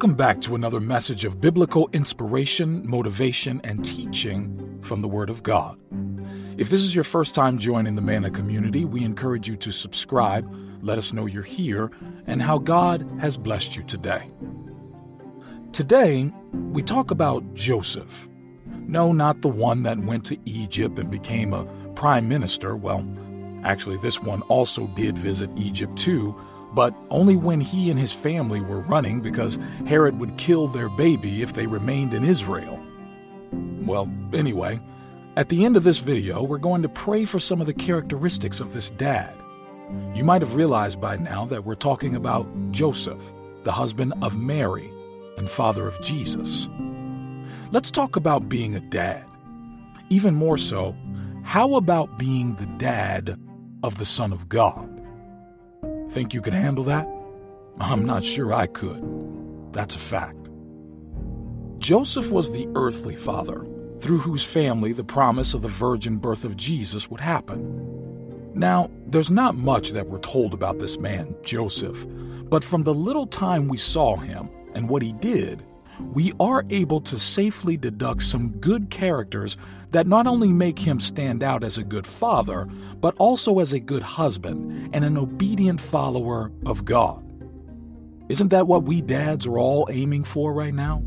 Welcome back to another message of biblical inspiration, motivation, and teaching from the Word of God. If this is your first time joining the Manna community, we encourage you to subscribe, let us know you're here, and how God has blessed you today. Today, we talk about Joseph. No, not the one that went to Egypt and became a prime minister. Well, actually, this one also did visit Egypt too, but only when he and his family were running because Herod would kill their baby if they remained in Israel. Well, anyway, at the end of this video, we're going to pray for some of the characteristics of this dad. You might have realized by now that we're talking about Joseph, the husband of Mary and father of Jesus. Let's talk about being a dad. Even more so, how about being the dad of the Son of God? Think you could handle that? I'm not sure I could. That's a fact. Joseph was the earthly father, through whose family the promise of the virgin birth of Jesus would happen. Now, there's not much that we're told about this man, Joseph, but from the little time we saw him and what he did, we are able to safely deduct some good characters that not only make him stand out as a good father, but also as a good husband and an obedient follower of God. Isn't that what we dads are all aiming for right now?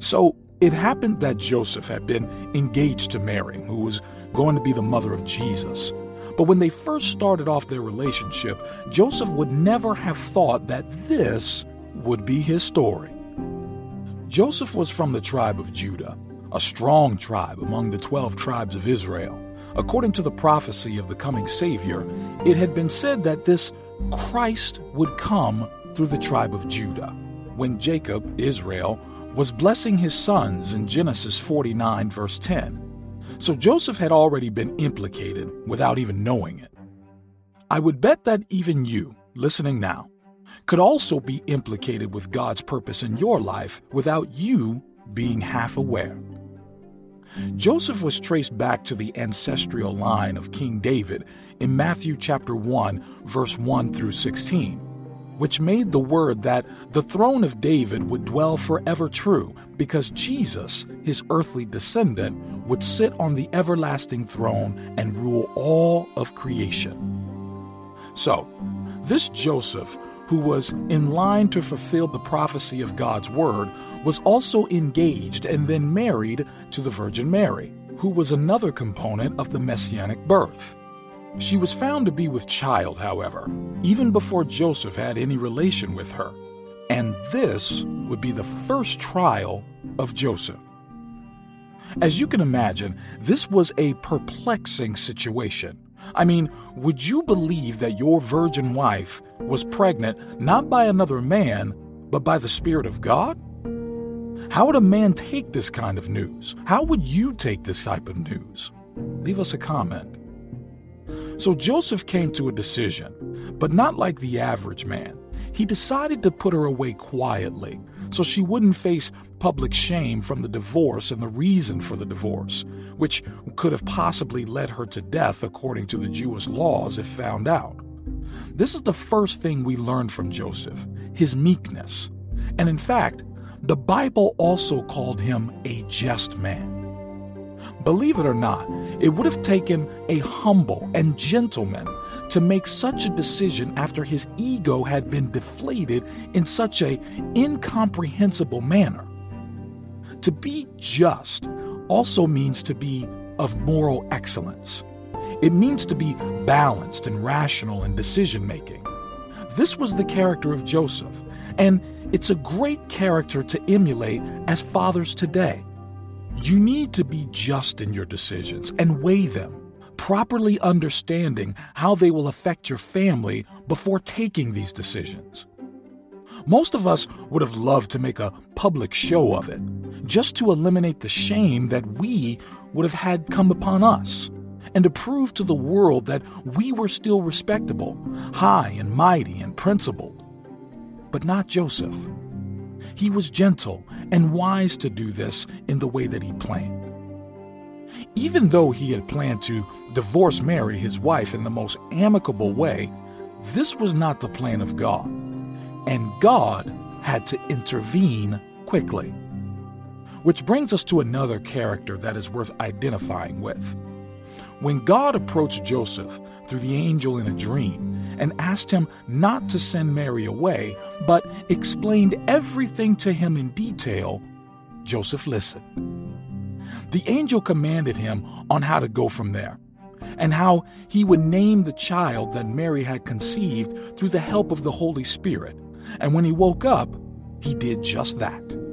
So, it happened that Joseph had been engaged to Mary, who was going to be the mother of Jesus. But when they first started off their relationship, Joseph would never have thought that this would be his story. Joseph was from the tribe of Judah, a strong tribe among the 12 tribes of Israel. According to the prophecy of the coming Savior, it had been said that this Christ would come through the tribe of Judah. When Jacob, Israel, was blessing his sons in Genesis 49, verse 10. So Joseph had already been implicated without even knowing it. I would bet that even you, listening now, could also be implicated with God's purpose in your life without you being half aware. Joseph was traced back to the ancestral line of King David in Matthew chapter 1 verse 1 through 16 which made the word that the throne of David would dwell forever true, because Jesus, his earthly descendant, would sit on the everlasting throne and rule all of creation. So, this Joseph, who was in line to fulfill the prophecy of God's word, was also engaged and then married to the Virgin Mary, who was another component of the messianic birth. She was found to be with child, however, even before Joseph had any relation with her. And this would be the first trial of Joseph. As you can imagine, this was a perplexing situation. I mean, would you believe that your virgin wife was pregnant not by another man, but by the Spirit of God? How would a man take this kind of news? How would you take this type of news? Leave us a comment. So Joseph came to a decision, but not like the average man. He decided to put her away quietly so she wouldn't face public shame from the divorce and the reason for the divorce, which could have possibly led her to death according to the Jewish laws if found out. This is the first thing we learn from Joseph his meekness. And in fact, the Bible also called him a just man. Believe it or not, it would have taken a humble and gentleman to make such a decision after his ego had been deflated in such a incomprehensible manner. To be just also means to be of moral excellence. It means to be balanced and rational in decision making. This was the character of Joseph, and it's a great character to emulate as fathers today. You need to be just in your decisions and weigh them, properly understanding how they will affect your family before taking these decisions. Most of us would have loved to make a public show of it, just to eliminate the shame that we would have had come upon us, and to prove to the world that we were still respectable, high and mighty and principled. But not Joseph. He was gentle and wise to do this in the way that he planned. Even though he had planned to divorce Mary, his wife, in the most amicable way, this was not the plan of God. And God had to intervene quickly. Which brings us to another character that is worth identifying with. When God approached Joseph through the angel in a dream and asked him not to send Mary away, but explained everything to him in detail, Joseph listened. The angel commanded him on how to go from there and how he would name the child that Mary had conceived through the help of the Holy Spirit. And when he woke up, he did just that.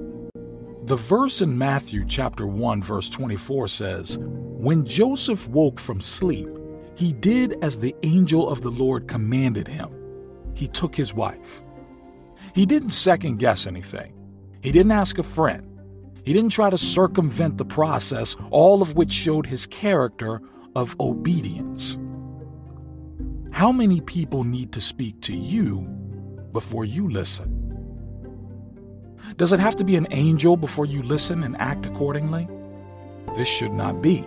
The verse in Matthew chapter 1 verse 24 says, "When Joseph woke from sleep, he did as the angel of the Lord commanded him. He took his wife. He didn't second guess anything. He didn't ask a friend. He didn't try to circumvent the process, all of which showed his character of obedience. How many people need to speak to you before you listen? Does it have to be an angel before you listen and act accordingly? This should not be.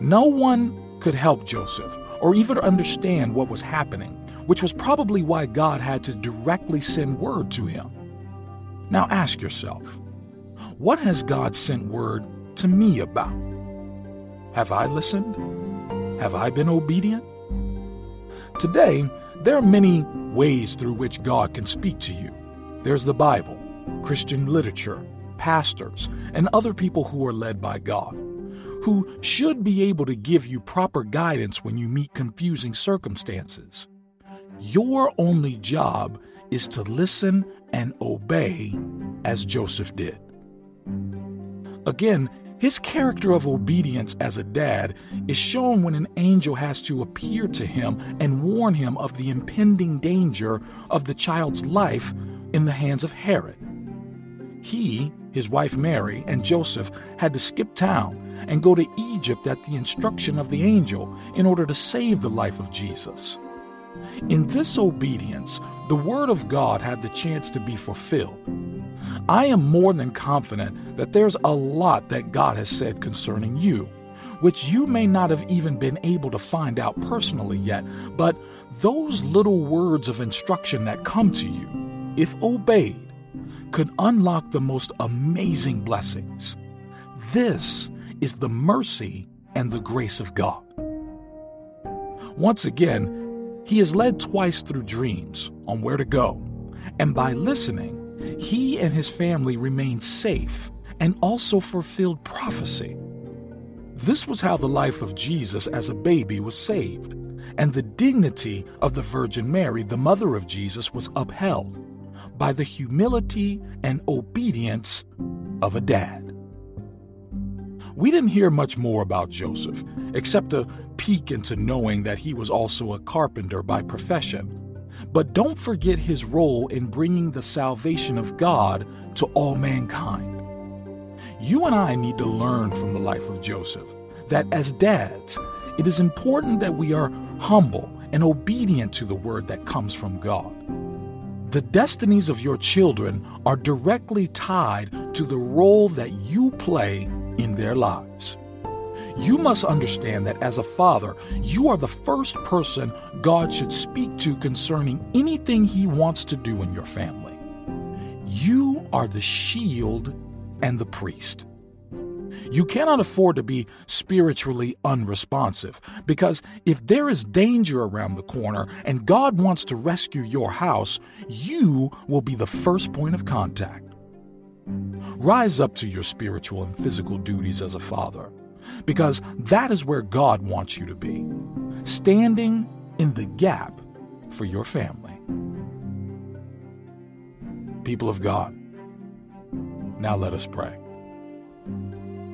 No one could help Joseph or even understand what was happening, which was probably why God had to directly send word to him. Now ask yourself, what has God sent word to me about? Have I listened? Have I been obedient? Today, there are many ways through which God can speak to you. There's the Bible, Christian literature, pastors, and other people who are led by God who should be able to give you proper guidance when you meet confusing circumstances. Your only job is to listen and obey as Joseph did. Again, his character of obedience as a dad is shown when an angel has to appear to him and warn him of the impending danger of the child's life in the hands of Herod. He, his wife Mary, and Joseph had to skip town and go to Egypt at the instruction of the angel in order to save the life of Jesus. In this obedience, the Word of God had the chance to be fulfilled. I am more than confident that there's a lot that God has said concerning you, which you may not have even been able to find out personally yet, but those little words of instruction that come to you, if obeyed, could unlock the most amazing blessings. This is the mercy and the grace of God. Once again, he is led twice through dreams on where to go, and by listening, he and his family remained safe and also fulfilled prophecy. This was how the life of Jesus as a baby was saved, and the dignity of the Virgin Mary, the mother of Jesus, was upheld by the humility and obedience of a dad. We didn't hear much more about Joseph, except a peek into knowing that he was also a carpenter by profession. But don't forget his role in bringing the salvation of God to all mankind. You and I need to learn from the life of Joseph that as dads, it is important that we are humble and obedient to the word that comes from God. The destinies of your children are directly tied to the role that you play in their lives. You must understand that as a father, you are the first person God should speak to concerning anything He wants to do in your family. You are the shield and the priest. You cannot afford to be spiritually unresponsive because if there is danger around the corner and God wants to rescue your house, you will be the first point of contact. Rise up to your spiritual and physical duties as a father, because that is where God wants you to be, standing in the gap for your family. People of God, now let us pray.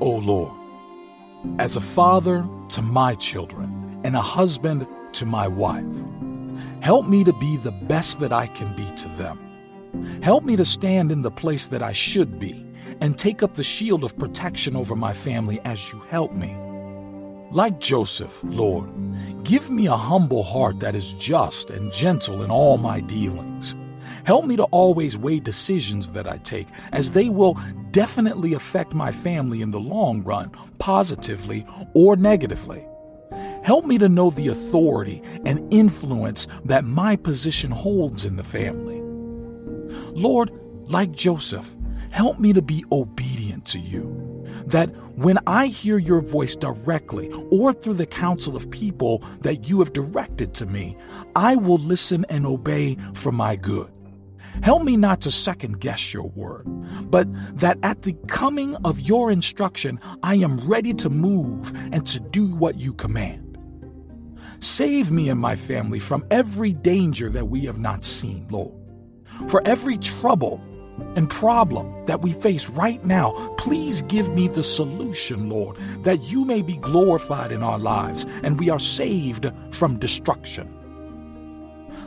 O Lord, as a father to my children and a husband to my wife, help me to be the best that I can be to them Help me to stand in the place that I should be and take up the shield of protection over my family as you help me. Like Joseph, Lord, give me a humble heart that is just and gentle in all my dealings. Help me to always weigh decisions that I take, as they will definitely affect my family in the long run, positively or negatively. Help me to know the authority and influence that my position holds in the family. Lord, like Joseph, help me to be obedient to you. That when I hear your voice directly or through the counsel of people that you have directed to me, I will listen and obey for my good. Help me not to second guess your word, but that at the coming of your instruction, I am ready to move and to do what you command. Save me and my family from every danger that we have not seen, Lord. For every trouble and problem that we face right now, please give me the solution, Lord, that you may be glorified in our lives and we are saved from destruction.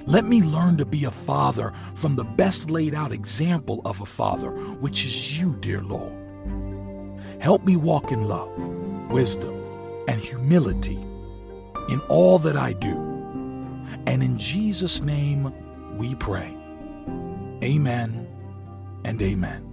Let me learn to be a father from the best laid out example of a father, which is you, dear Lord. Help me walk in love, wisdom, and humility in all that I do. And in Jesus' name we pray. Amen and amen.